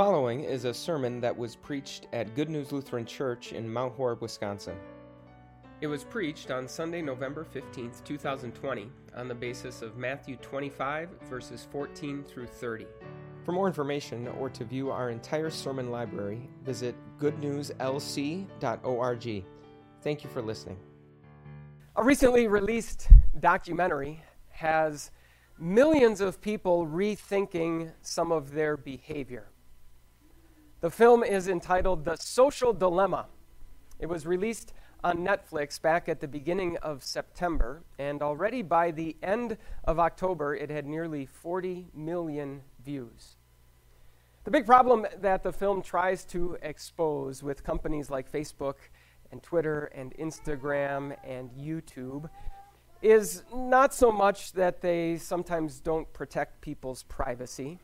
following is a sermon that was preached at Good News Lutheran Church in Mount Horeb, Wisconsin. It was preached on Sunday, November 15th, 2020, on the basis of Matthew 25, verses 14 through 30. For more information or to view our entire sermon library, visit goodnewslc.org. Thank you for listening. A recently released documentary has millions of people rethinking some of their behavior. The film is entitled The Social Dilemma. It was released on Netflix back at the beginning of September, and already by the end of October, it had nearly 40 million views. The big problem that the film tries to expose with companies like Facebook and Twitter and Instagram and YouTube is not so much that they sometimes don't protect people's privacy.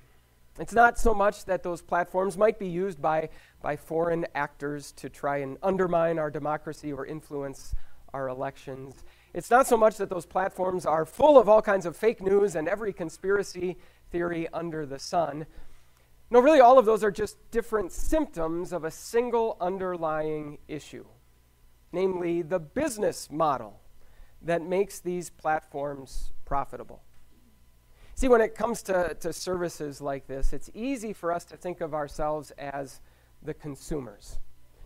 It's not so much that those platforms might be used by, by foreign actors to try and undermine our democracy or influence our elections. It's not so much that those platforms are full of all kinds of fake news and every conspiracy theory under the sun. No, really, all of those are just different symptoms of a single underlying issue, namely the business model that makes these platforms profitable. See, when it comes to, to services like this, it's easy for us to think of ourselves as the consumers.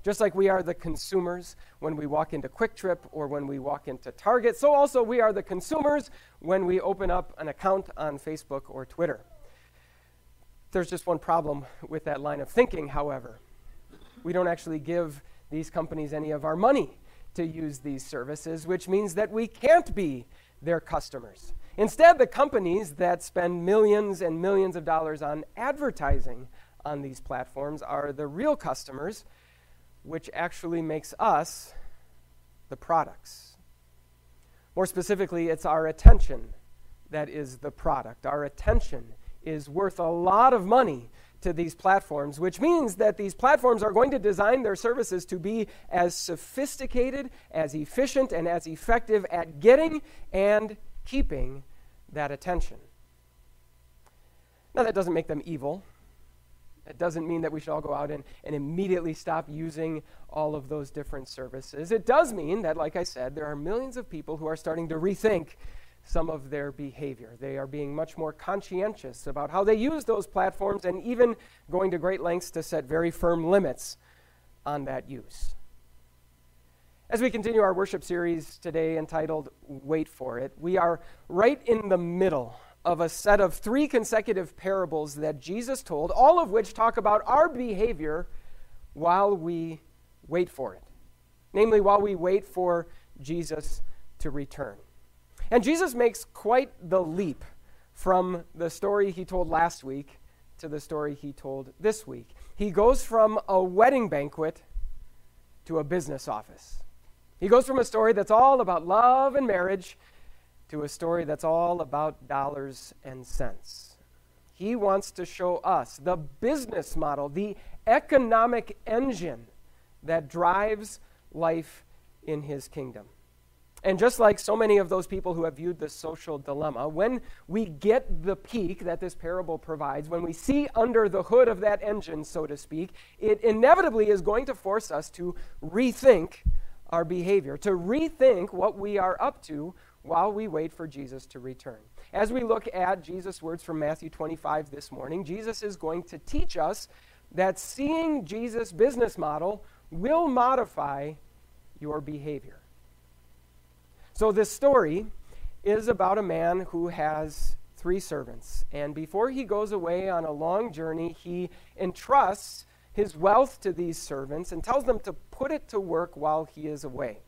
Just like we are the consumers when we walk into QuikTrip or when we walk into Target, so also we are the consumers when we open up an account on Facebook or Twitter. There's just one problem with that line of thinking, however. We don't actually give these companies any of our money to use these services, which means that we can't be their customers. Instead, the companies that spend millions and millions of dollars on advertising on these platforms are the real customers, which actually makes us the products. More specifically, it's our attention that is the product. Our attention is worth a lot of money to these platforms, which means that these platforms are going to design their services to be as sophisticated, as efficient, and as effective at getting and keeping that attention. Now, that doesn't make them evil. It doesn't mean that we should all go out and, and immediately stop using all of those different services. It does mean that, like I said, there are millions of people who are starting to rethink some of their behavior. They are being much more conscientious about how they use those platforms and even going to great lengths to set very firm limits on that use. As we continue our worship series today entitled Wait for It, we are right in the middle of a set of three consecutive parables that Jesus told, all of which talk about our behavior while we wait for it. Namely, while we wait for Jesus to return. And Jesus makes quite the leap from the story he told last week to the story he told this week. He goes from a wedding banquet to a business office. He goes from a story that's all about love and marriage to a story that's all about dollars and cents. He wants to show us the business model, the economic engine that drives life in his kingdom. And just like so many of those people who have viewed the social dilemma, when we get the peek that this parable provides, when we see under the hood of that engine, so to speak, it inevitably is going to force us to rethink our behavior, to rethink what we are up to while we wait for Jesus to return. As we look at Jesus' words from Matthew 25 this morning, Jesus is going to teach us that seeing Jesus' business model will modify your behavior. So, this story is about a man who has three servants. And before he goes away on a long journey, he entrusts his wealth to these servants and tells them to put it to work while he is away.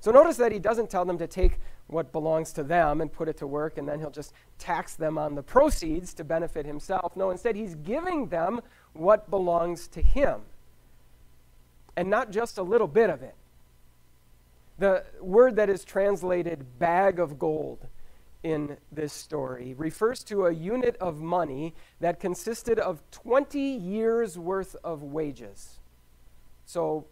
So notice that he doesn't tell them to take what belongs to them and put it to work and then he'll just tax them on the proceeds to benefit himself. No, instead, he's giving them what belongs to him and not just a little bit of it. The word that is translated bag of gold in this story refers to a unit of money that consisted of 20 years' worth of wages. So,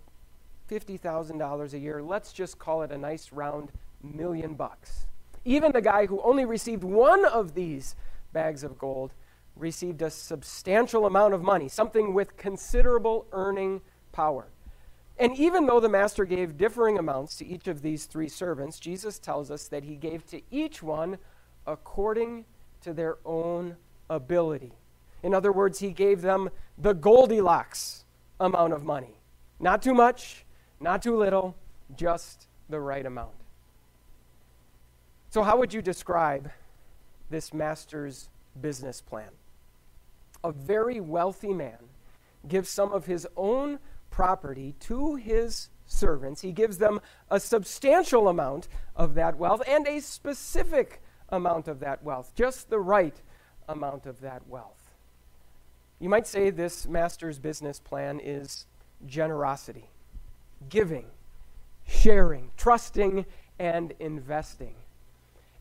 $50,000 a year, let's just call it a nice round million bucks. Even the guy who only received one of these bags of gold received a substantial amount of money, something with considerable earning power. And even though the master gave differing amounts to each of these three servants, Jesus tells us that he gave to each one according to their own ability. In other words, he gave them the Goldilocks amount of money. Not too much, not too little, just the right amount. So, how would you describe this master's business plan? A very wealthy man gives some of his own property to his servants. He gives them a substantial amount of that wealth and a specific amount of that wealth, just the right amount of that wealth. You might say this master's business plan is generosity, giving, sharing, trusting, and investing.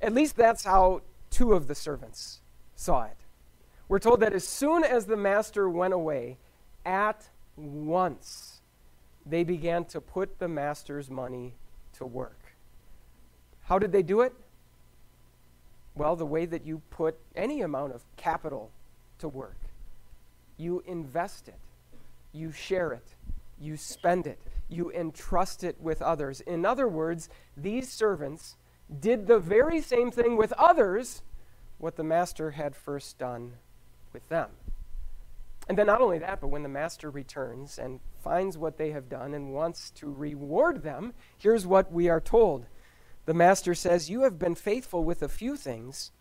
At least that's how two of the servants saw it. We're told that as soon as the master went away, at once they began to put the master's money to work. How did they do it? Well, the way that you put any amount of capital to work. You invest it, you share it, you spend it, you entrust it with others. In other words, these servants did the very same thing with others what the master had first done with them. And then, not only that, but when the master returns and finds what they have done and wants to reward them, here's what we are told. The master says, You have been faithful with a few things.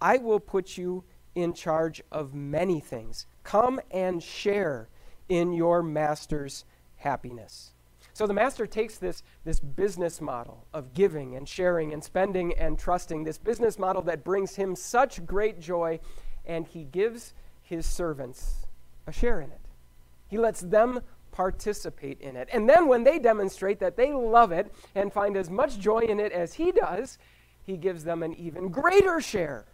I will put you in charge of many things. Come and share in your master's happiness. So the master takes this, this business model of giving and sharing and spending and trusting, this business model that brings him such great joy, and he gives his servants a share in it. He lets them participate in it. And then when they demonstrate that they love it and find as much joy in it as he does, he gives them an even greater share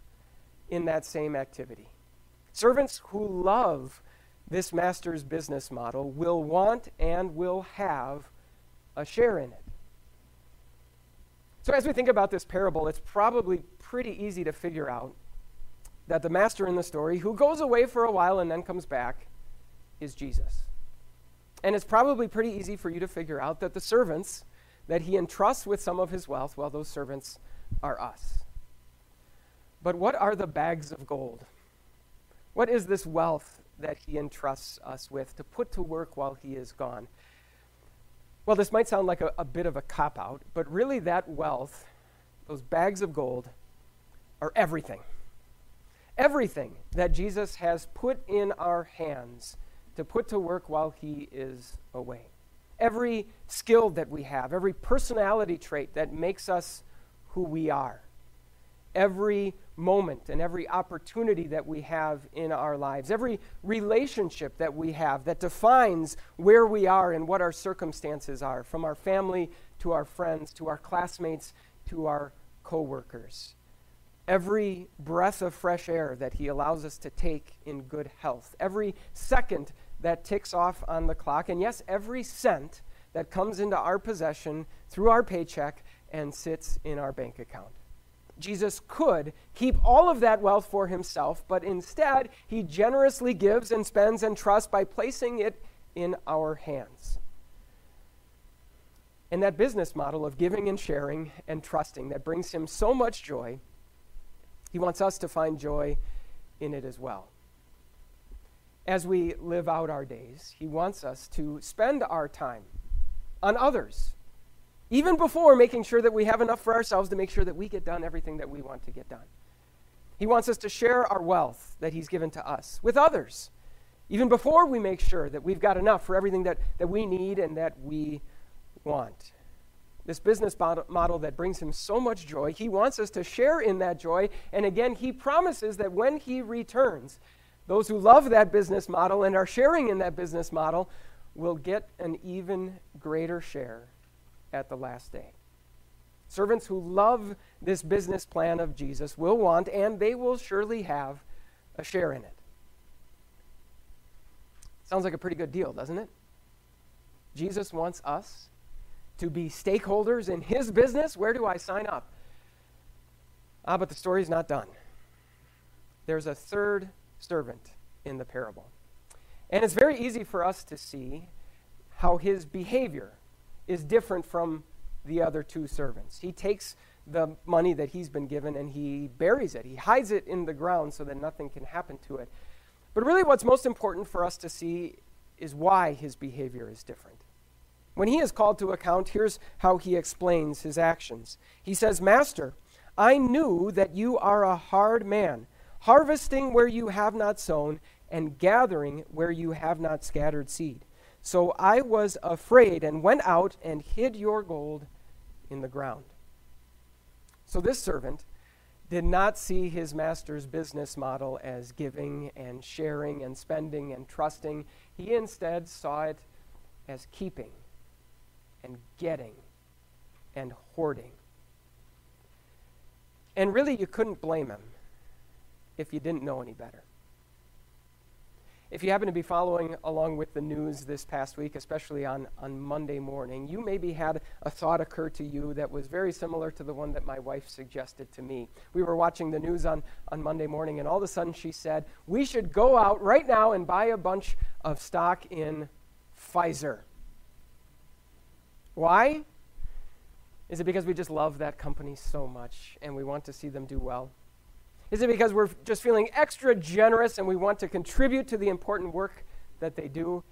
in that same activity. Servants who love this master's business model will want and will have a share in it. So, as we think about this parable, it's probably pretty easy to figure out that the master in the story, who goes away for a while and then comes back, is Jesus. And it's probably pretty easy for you to figure out that the servants that he entrusts with some of his wealth, well, those servants are us. But what are the bags of gold? What is this wealth that he entrusts us with to put to work while he is gone? Well, this might sound like a, a bit of a cop out, but really, that wealth, those bags of gold, are everything everything that Jesus has put in our hands to put to work while he is away. Every skill that we have, every personality trait that makes us who we are, every moment and every opportunity that we have in our lives, every relationship that we have that defines where we are and what our circumstances are, from our family to our friends to our classmates to our coworkers every breath of fresh air that He allows us to take in good health, every second that ticks off on the clock, and yes, every cent that comes into our possession through our paycheck and sits in our bank account. Jesus could keep all of that wealth for himself, but instead, he generously gives and spends and trusts by placing it in our hands. And that business model of giving and sharing and trusting that brings him so much joy he wants us to find joy in it as well. As we live out our days, He wants us to spend our time on others, even before making sure that we have enough for ourselves to make sure that we get done everything that we want to get done. He wants us to share our wealth that He's given to us with others, even before we make sure that we've got enough for everything that, that we need and that we want this business model that brings him so much joy. He wants us to share in that joy. And again, he promises that when he returns, those who love that business model and are sharing in that business model will get an even greater share at the last day. Servants who love this business plan of Jesus will want, and they will surely have, a share in it. Sounds like a pretty good deal, doesn't it? Jesus wants us to be stakeholders in his business, where do I sign up? Ah, but the story's not done. There's a third servant in the parable. And it's very easy for us to see how his behavior is different from the other two servants. He takes the money that he's been given and he buries it. He hides it in the ground so that nothing can happen to it. But really, what's most important for us to see is why his behavior is different. When he is called to account, here's how he explains his actions. He says, Master, I knew that you are a hard man, harvesting where you have not sown, and gathering where you have not scattered seed. So I was afraid and went out and hid your gold in the ground. So this servant did not see his master's business model as giving and sharing and spending and trusting. He instead saw it as keeping and getting and hoarding. And really, you couldn't blame him if you didn't know any better. If you happen to be following along with the news this past week, especially on, on Monday morning, you maybe had a thought occur to you that was very similar to the one that my wife suggested to me. We were watching the news on, on Monday morning, and all of a sudden she said, We should go out right now and buy a bunch of stock in Pfizer. Why? Is it because we just love that company so much and we want to see them do well? Is it because we're just feeling extra generous and we want to contribute to the important work that they do?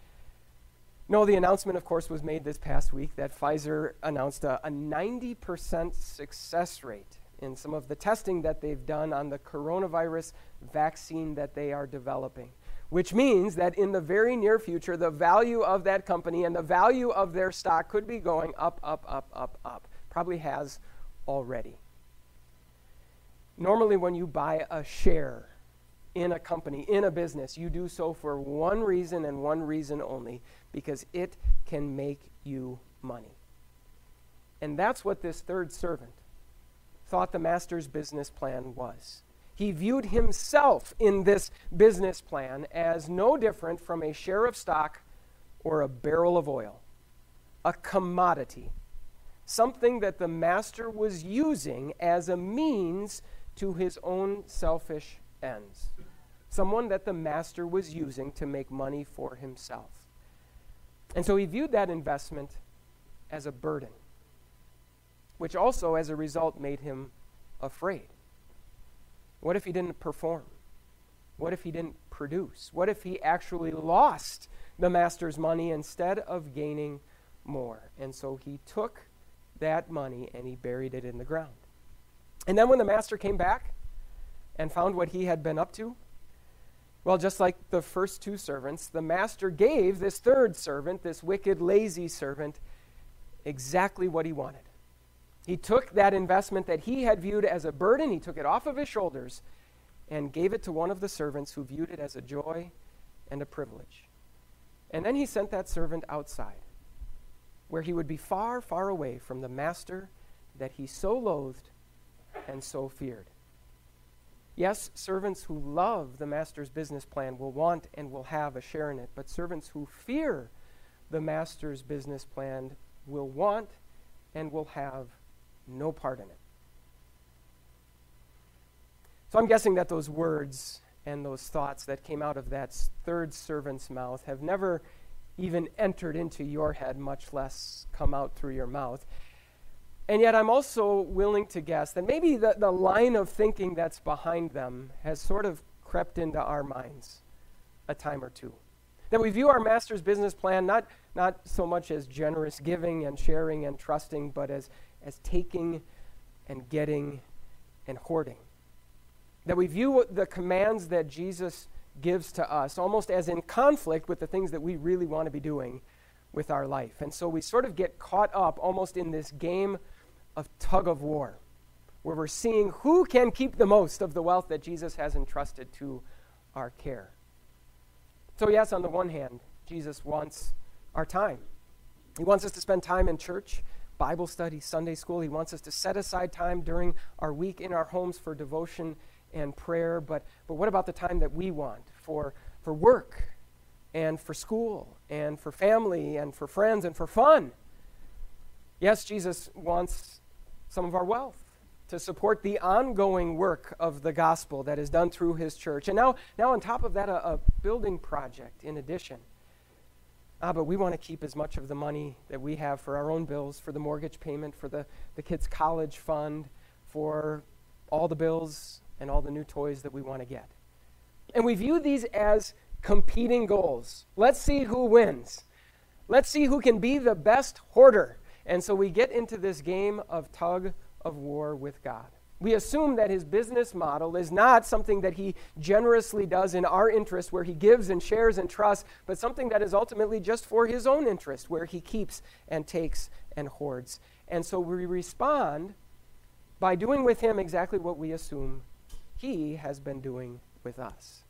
No, the announcement, of course, was made this past week that Pfizer announced a, a 90% success rate in some of the testing that they've done on the coronavirus vaccine that they are developing. Which means that in the very near future, the value of that company and the value of their stock could be going up, up, up, up, up. Probably has already. Normally, when you buy a share in a company, in a business, you do so for one reason and one reason only because it can make you money. And that's what this third servant thought the master's business plan was. He viewed himself in this business plan as no different from a share of stock or a barrel of oil, a commodity, something that the master was using as a means to his own selfish ends. Someone that the master was using to make money for himself. And so he viewed that investment as a burden, which also, as a result, made him afraid. What if he didn't perform? What if he didn't produce? What if he actually lost the master's money instead of gaining more? And so he took that money and he buried it in the ground. And then when the master came back and found what he had been up to, well, just like the first two servants, the master gave this third servant, this wicked, lazy servant, exactly what he wanted. He took that investment that he had viewed as a burden, he took it off of his shoulders, and gave it to one of the servants who viewed it as a joy and a privilege. And then he sent that servant outside, where he would be far, far away from the master that he so loathed and so feared. Yes, servants who love the master's business plan will want and will have a share in it, but servants who fear the master's business plan will want and will have no part in it. So I'm guessing that those words and those thoughts that came out of that third servant's mouth have never even entered into your head, much less come out through your mouth. And yet, I'm also willing to guess that maybe the, the line of thinking that's behind them has sort of crept into our minds a time or two. That we view our master's business plan not, not so much as generous giving and sharing and trusting, but as, as taking and getting and hoarding. That we view the commands that Jesus gives to us almost as in conflict with the things that we really want to be doing with our life. And so we sort of get caught up almost in this game of tug of war, where we're seeing who can keep the most of the wealth that Jesus has entrusted to our care. So, yes, on the one hand, Jesus wants our time. He wants us to spend time in church, Bible study, Sunday school. He wants us to set aside time during our week in our homes for devotion and prayer. But, but what about the time that we want for, for work and for school and for family and for friends and for fun? Yes, Jesus wants some of our wealth to support the ongoing work of the gospel that is done through his church. And now, now on top of that, a, a building project in addition. Ah, but we want to keep as much of the money that we have for our own bills, for the mortgage payment, for the, the kids' college fund, for all the bills and all the new toys that we want to get. And we view these as competing goals. Let's see who wins. Let's see who can be the best hoarder. And so we get into this game of tug of war with God. We assume that his business model is not something that he generously does in our interest, where he gives and shares and trusts, but something that is ultimately just for his own interest, where he keeps and takes and hoards. And so we respond by doing with him exactly what we assume he has been doing with us.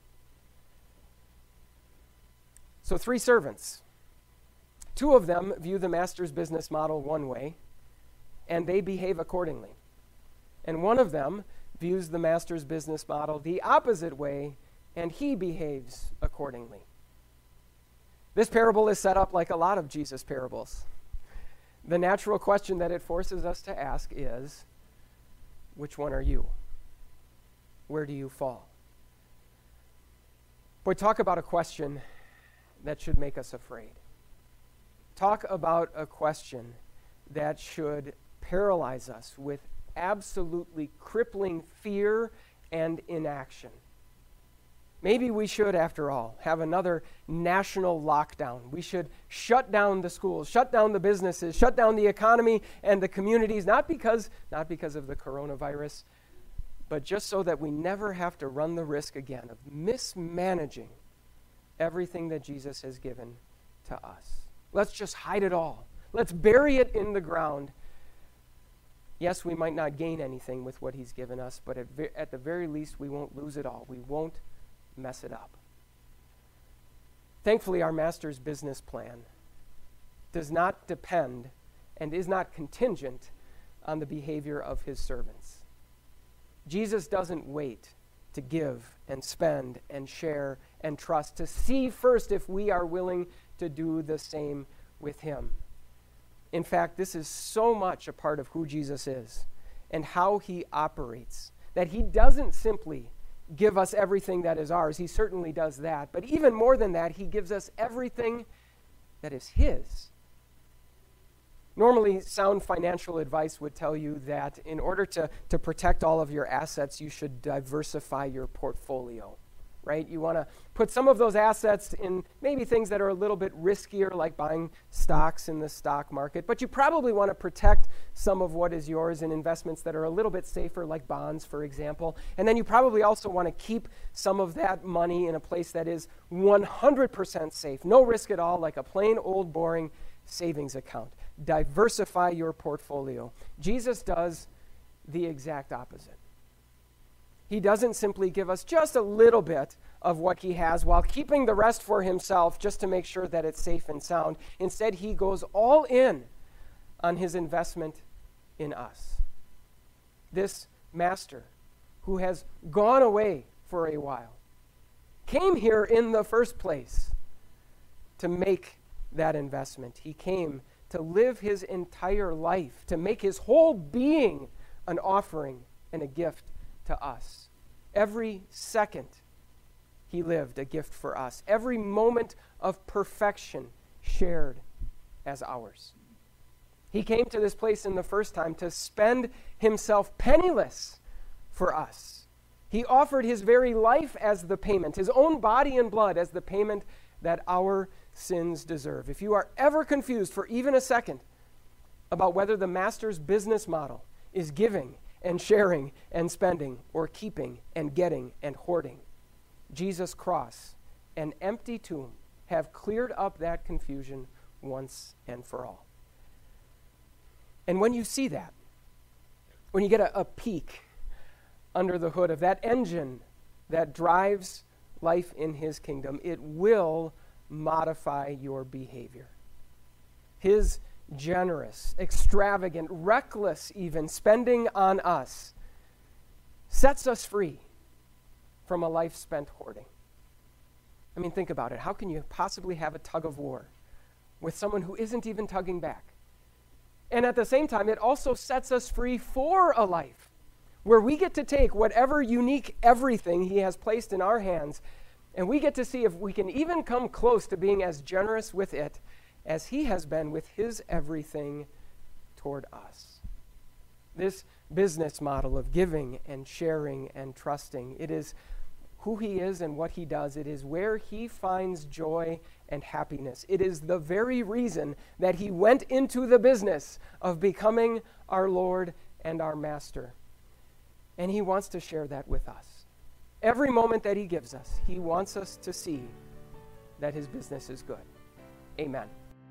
So, three servants. Two of them view the master's business model one way, and they behave accordingly. And one of them views the master's business model the opposite way, and he behaves accordingly. This parable is set up like a lot of Jesus' parables. The natural question that it forces us to ask is which one are you? Where do you fall? Boy, talk about a question that should make us afraid. Talk about a question that should paralyze us with absolutely crippling fear and inaction. Maybe we should, after all, have another national lockdown. We should shut down the schools, shut down the businesses, shut down the economy and the communities, not because, not because of the coronavirus, but just so that we never have to run the risk again of mismanaging everything that Jesus has given to us. Let's just hide it all. Let's bury it in the ground Yes, we might not gain anything with what He's given us, but at, ve- at the very least, we won't lose it all. We won't mess it up. Thankfully, our Master's business plan does not depend and is not contingent on the behavior of His servants. Jesus doesn't wait to give and spend and share and trust, to see first if we are willing to do the same with Him. In fact, this is so much a part of who Jesus is and how he operates that he doesn't simply give us everything that is ours. He certainly does that. But even more than that, he gives us everything that is his. Normally, sound financial advice would tell you that in order to, to protect all of your assets, you should diversify your portfolio right? You want to put some of those assets in maybe things that are a little bit riskier, like buying stocks in the stock market, but you probably want to protect some of what is yours in investments that are a little bit safer, like bonds, for example. And then you probably also want to keep some of that money in a place that is 100% safe, no risk at all, like a plain old boring savings account. Diversify your portfolio. Jesus does the exact opposite. He doesn't simply give us just a little bit of what he has while keeping the rest for himself just to make sure that it's safe and sound. Instead, he goes all in on his investment in us. This master who has gone away for a while came here in the first place to make that investment. He came to live his entire life, to make his whole being an offering and a gift to us. Every second he lived a gift for us. Every moment of perfection shared as ours. He came to this place in the first time to spend himself penniless for us. He offered his very life as the payment, his own body and blood as the payment that our sins deserve. If you are ever confused for even a second about whether the master's business model is giving and sharing and spending or keeping and getting and hoarding. Jesus' cross and empty tomb have cleared up that confusion once and for all. And when you see that, when you get a, a peek under the hood of that engine that drives life in his kingdom, it will modify your behavior. His generous, extravagant, reckless, even spending on us sets us free from a life spent hoarding. I mean, think about it. How can you possibly have a tug of war with someone who isn't even tugging back? And at the same time, it also sets us free for a life where we get to take whatever unique everything He has placed in our hands, and we get to see if we can even come close to being as generous with it as He has been with His everything toward us. This business model of giving and sharing and trusting, it is who He is and what He does. It is where He finds joy and happiness. It is the very reason that He went into the business of becoming our Lord and our Master. And He wants to share that with us. Every moment that He gives us, He wants us to see that His business is good. Amen.